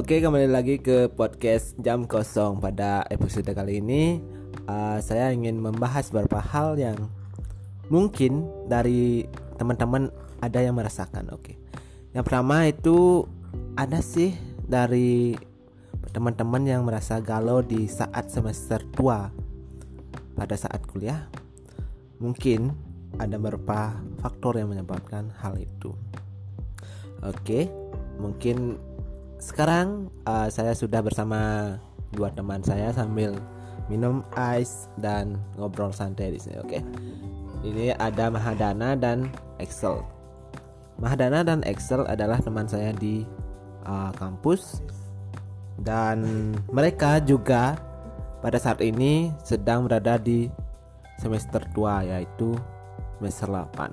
Oke kembali lagi ke podcast jam kosong pada episode kali ini uh, saya ingin membahas beberapa hal yang mungkin dari teman-teman ada yang merasakan. Oke, yang pertama itu ada sih dari teman-teman yang merasa galau di saat semester tua pada saat kuliah. Mungkin ada beberapa faktor yang menyebabkan hal itu. Oke, mungkin sekarang uh, saya sudah bersama dua teman saya sambil minum ice dan ngobrol santai di sini. Oke. Ini ada Mahadana dan Excel. Mahadana dan Excel adalah teman saya di uh, kampus dan mereka juga pada saat ini sedang berada di semester tua yaitu semester 8.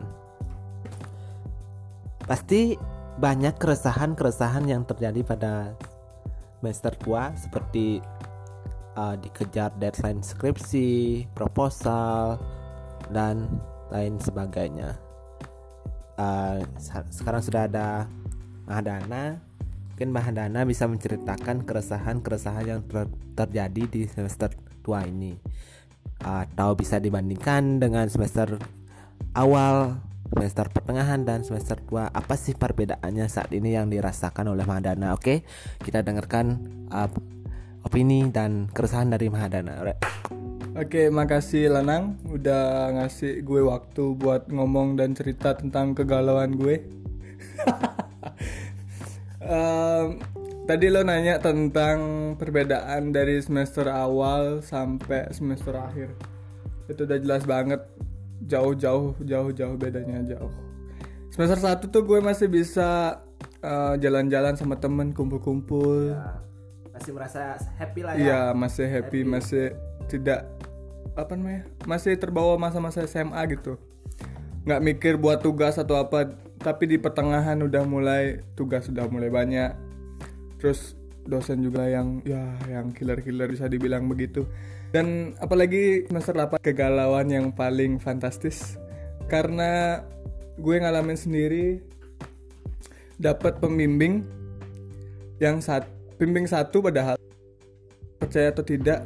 Pasti banyak keresahan-keresahan yang terjadi pada semester tua seperti uh, dikejar deadline skripsi, proposal, dan lain sebagainya. Uh, sekarang sudah ada Mahadana, mungkin Mahadana bisa menceritakan keresahan-keresahan yang ter terjadi di semester tua ini, atau bisa dibandingkan dengan semester awal semester pertengahan dan semester 2 apa sih perbedaannya saat ini yang dirasakan oleh Mahadana oke kita dengarkan uh, opini dan keresahan dari Mahadana. Oke, makasih Lanang udah ngasih gue waktu buat ngomong dan cerita tentang kegalauan gue. um, tadi lo nanya tentang perbedaan dari semester awal sampai semester akhir. Itu udah jelas banget jauh-jauh jauh-jauh bedanya jauh. Semester satu tuh gue masih bisa eh, jalan-jalan sama temen kumpul-kumpul. Ya, masih merasa happy lah ya. Iya masih happy, happy. masih tidak apa namanya masih terbawa masa-masa SMA gitu. Nggak mikir buat tugas atau apa tapi di pertengahan udah mulai tugas sudah mulai banyak. Terus dosen juga yang ya yang killer-killer bisa dibilang begitu. Dan apalagi semester 8 kegalauan yang paling fantastis. Karena gue ngalamin sendiri dapat pembimbing yang saat pembimbing satu padahal percaya atau tidak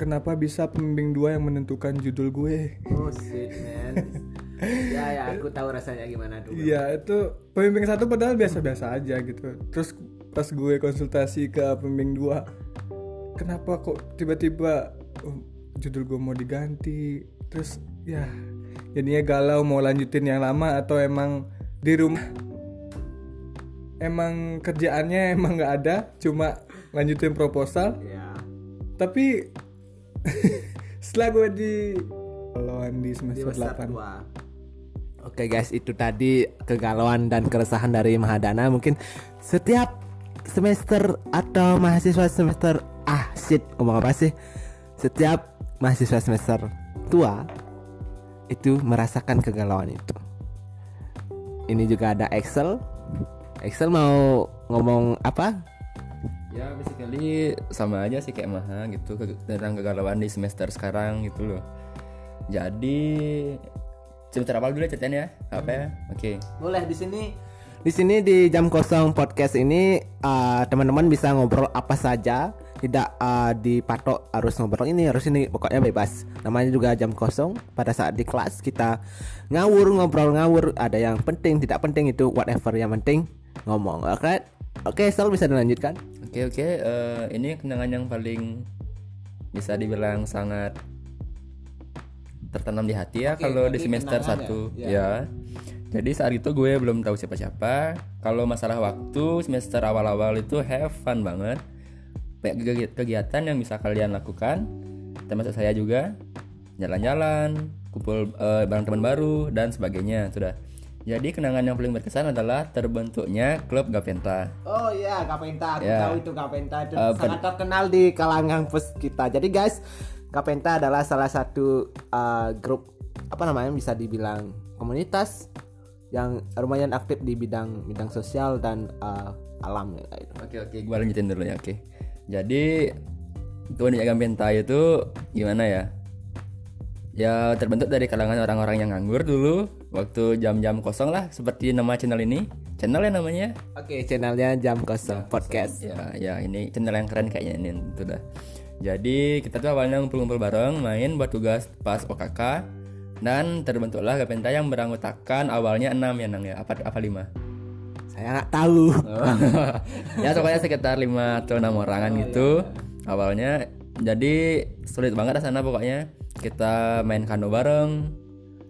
kenapa bisa pembimbing dua yang menentukan judul gue? Oh shit man. Ya ya aku tahu rasanya gimana tuh ya itu pembimbing satu padahal biasa-biasa aja gitu. Terus pas gue konsultasi ke pembimbing dua kenapa kok tiba-tiba oh, judul gue mau diganti? Terus ya jadinya galau mau lanjutin yang lama atau emang di rumah? Emang kerjaannya emang nggak ada cuma lanjutin proposal. Ya. tapi setelah gue di galauan di semester di 8 Oke guys, itu tadi kegalauan dan keresahan dari Mahadana. Mungkin setiap semester atau mahasiswa semester? Ah shit ngomong apa sih? Setiap mahasiswa semester tua itu merasakan kegalauan itu. Ini juga ada Excel. Excel mau ngomong apa? Ya basically sama aja sih kayak Maha gitu tentang kegalauan di semester sekarang gitu loh. Jadi semester awal dulu ya ceritanya apa ya oke. Okay. boleh di sini di sini di jam kosong podcast ini uh, teman-teman bisa ngobrol apa saja, tidak uh, dipatok harus ngobrol ini harus ini, pokoknya bebas. Namanya juga jam kosong. Pada saat di kelas kita ngawur ngobrol ngawur, ada yang penting tidak penting itu whatever yang penting ngomong. Oke, okay? oke, okay, Sel bisa dilanjutkan. Oke okay, oke, okay. uh, eh, ini kenangan yang paling bisa dibilang sangat tertanam di hati ya okay, kalau di semester satu ya. ya jadi saat itu gue belum tahu siapa-siapa. Kalau masalah waktu semester awal-awal itu have fun banget. Banyak kegiatan yang bisa kalian lakukan. Termasuk saya juga jalan-jalan, kumpul uh, bareng teman baru dan sebagainya. Sudah. Jadi kenangan yang paling berkesan adalah terbentuknya klub Gapenta. Oh iya, Gapenta. Aku ya. tahu itu Gapenta itu uh, sangat terkenal di kalangan pes kita. Jadi guys, Gapenta adalah salah satu uh, grup apa namanya bisa dibilang komunitas yang lumayan aktif di bidang bidang sosial dan uh, alam ya itu. Oke oke, gue lanjutin dulu ya. Oke. Jadi keunikan Benta itu gimana ya? Ya terbentuk dari kalangan orang-orang yang nganggur dulu waktu jam-jam kosong lah seperti nama channel ini channel ya namanya Oke, channelnya Jam Kosong Podcast. ya ya ini channel yang keren kayaknya ini itu dah jadi kita tuh awalnya ngumpul-ngumpul bareng main buat tugas pas OKK dan terbentuklah Gapenta yang beranggotakan awalnya 6 ya Nang ya? Apa apa 5 Saya nggak tahu. ya pokoknya sekitar 5 atau 6 orangan gitu. awalnya jadi sulit banget sana pokoknya. Kita main kano bareng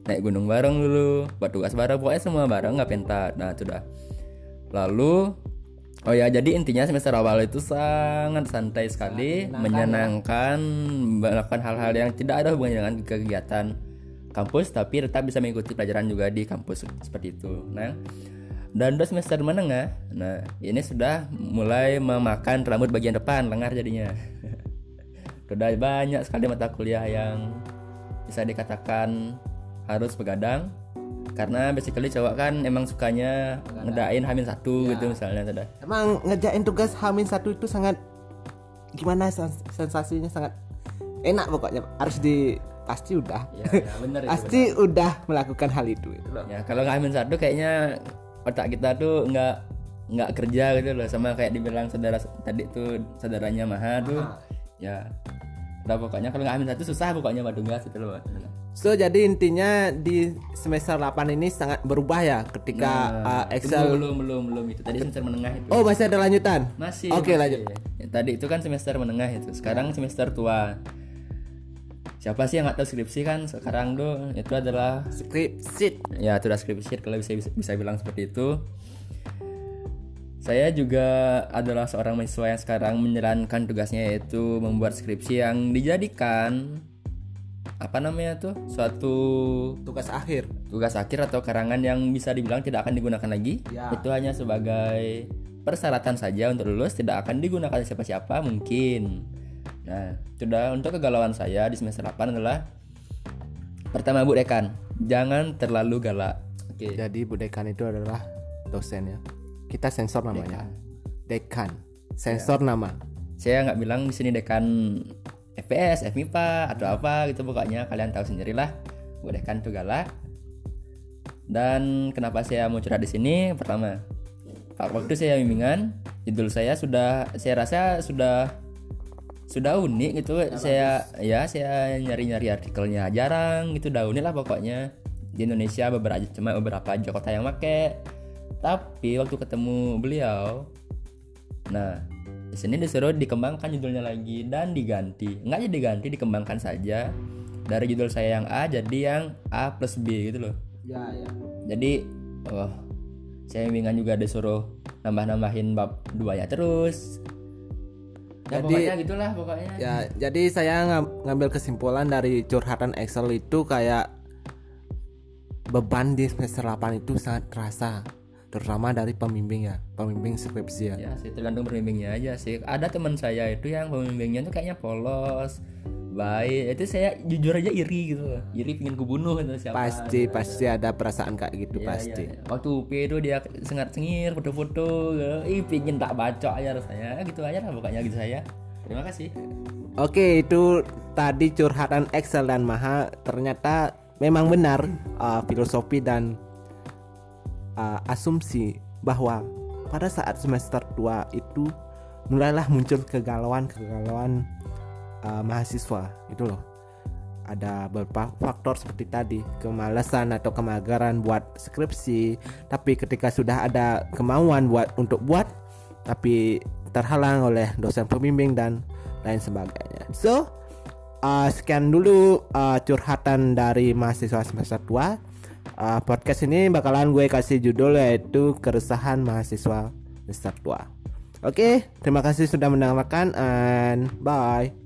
naik gunung bareng dulu buat tugas bareng. Pokoknya semua bareng nggak pentat nah itu dah. Lalu oh ya jadi intinya semester awal itu sangat santai sekali menyenangkan melakukan hal-hal yang tidak ada hubungannya dengan kegiatan kampus tapi tetap bisa mengikuti pelajaran juga di kampus seperti itu. Nah dan udah semester menengah nah ini sudah mulai memakan rambut bagian depan lengar jadinya. Sudah banyak sekali mata kuliah yang bisa dikatakan harus begadang karena basically cowok kan emang sukanya ngedain hamil satu gitu misalnya sudah. Emang ngerjain tugas Hamin satu itu sangat gimana sens- sensasinya sangat enak pokoknya harus di pasti udah. Ya, ya bener itu, pasti udah melakukan hal itu itu loh. ya kalau nggak hamil satu kayaknya otak kita tuh nggak nggak kerja gitu loh. Sama kayak dibilang saudara tadi tuh saudaranya Maha tuh. Ya udah pokoknya kalau nggak hamil satu susah pokoknya buat tugas gitu loh. So jadi intinya di semester 8 ini sangat berubah ya ketika uh, Excel belum belum belum itu. Tadi semester menengah itu. Oh masih ada lanjutan? masih Oke, masih. lanjut. Ya, tadi itu kan semester menengah itu. Sekarang semester tua siapa sih yang nggak tahu skripsi kan? Sekarang tuh itu adalah sheet ya sudah skripsi. Kalau bisa, bisa bisa bilang seperti itu. Saya juga adalah seorang mahasiswa yang sekarang menjalankan tugasnya yaitu membuat skripsi yang dijadikan apa namanya tuh? Suatu tugas akhir. tugas akhir atau karangan yang bisa dibilang tidak akan digunakan lagi. Ya. itu hanya sebagai persyaratan saja untuk lulus tidak akan digunakan siapa-siapa mungkin nah sudah untuk kegalauan saya di semester 8 adalah pertama Bu Dekan jangan terlalu galak. Oke. Jadi Bu Dekan itu adalah dosen ya. Kita sensor namanya. Dekan. Sensor nama. Saya nggak bilang di sini dekan FPS, FMIPA atau apa gitu pokoknya kalian tahu sendirilah. Bu Dekan tuh galak. Dan kenapa saya mau curhat di sini? Pertama waktu saya bimbingan. Judul saya sudah saya rasa sudah sudah unik gitu saya ya saya nyari-nyari artikelnya jarang gitu udah unik lah pokoknya. Di Indonesia beberapa cuma beberapa aja kota yang make. Tapi waktu ketemu beliau nah di sini disuruh dikembangkan judulnya lagi dan diganti. Nggak jadi diganti dikembangkan saja. Dari judul saya yang A jadi yang A plus B gitu loh. Ya ya. Jadi oh, saya bimbingan juga disuruh nambah-nambahin bab duanya terus ya Jadi- pokoknya gitulah pokoknya. Ya jadi saya ngam- ngambil kesimpulan dari curhatan Excel itu kayak Beban di semester 8 itu sangat terasa Terutama dari pembimbing ya Pembimbing skripsi ya. Ya sih tergantung pembimbingnya aja sih. Ada teman saya itu yang pembimbingnya tuh kayaknya polos baik itu saya jujur aja iri gitu. Iri pingin kubunuh itu siapa. Pasti pasti ada perasaan kayak gitu Iya, pasti. iya. waktu UP itu dia sengat sengir foto-foto gitu. ih pingin tak baca aja rasanya gitu aja lah pokoknya gitu saya. Terima kasih. Oke itu tadi curhatan Excel dan Maha. Ternyata memang benar uh, filosofi dan uh, asumsi bahwa pada saat semester 2 itu mulailah muncul kegalauan-kegalauan uh, mahasiswa itu loh. Ada beberapa faktor seperti tadi kemalasan atau kemageran buat skripsi tapi ketika sudah ada kemauan buat untuk buat tapi terhalang oleh dosen pembimbing dan lain sebagainya. So uh, sekian dulu uh, curhatan dari mahasiswa semester 2 Uh, podcast ini bakalan gue kasih judul yaitu keresahan mahasiswa semester 2 Oke, terima kasih sudah mendengarkan and bye.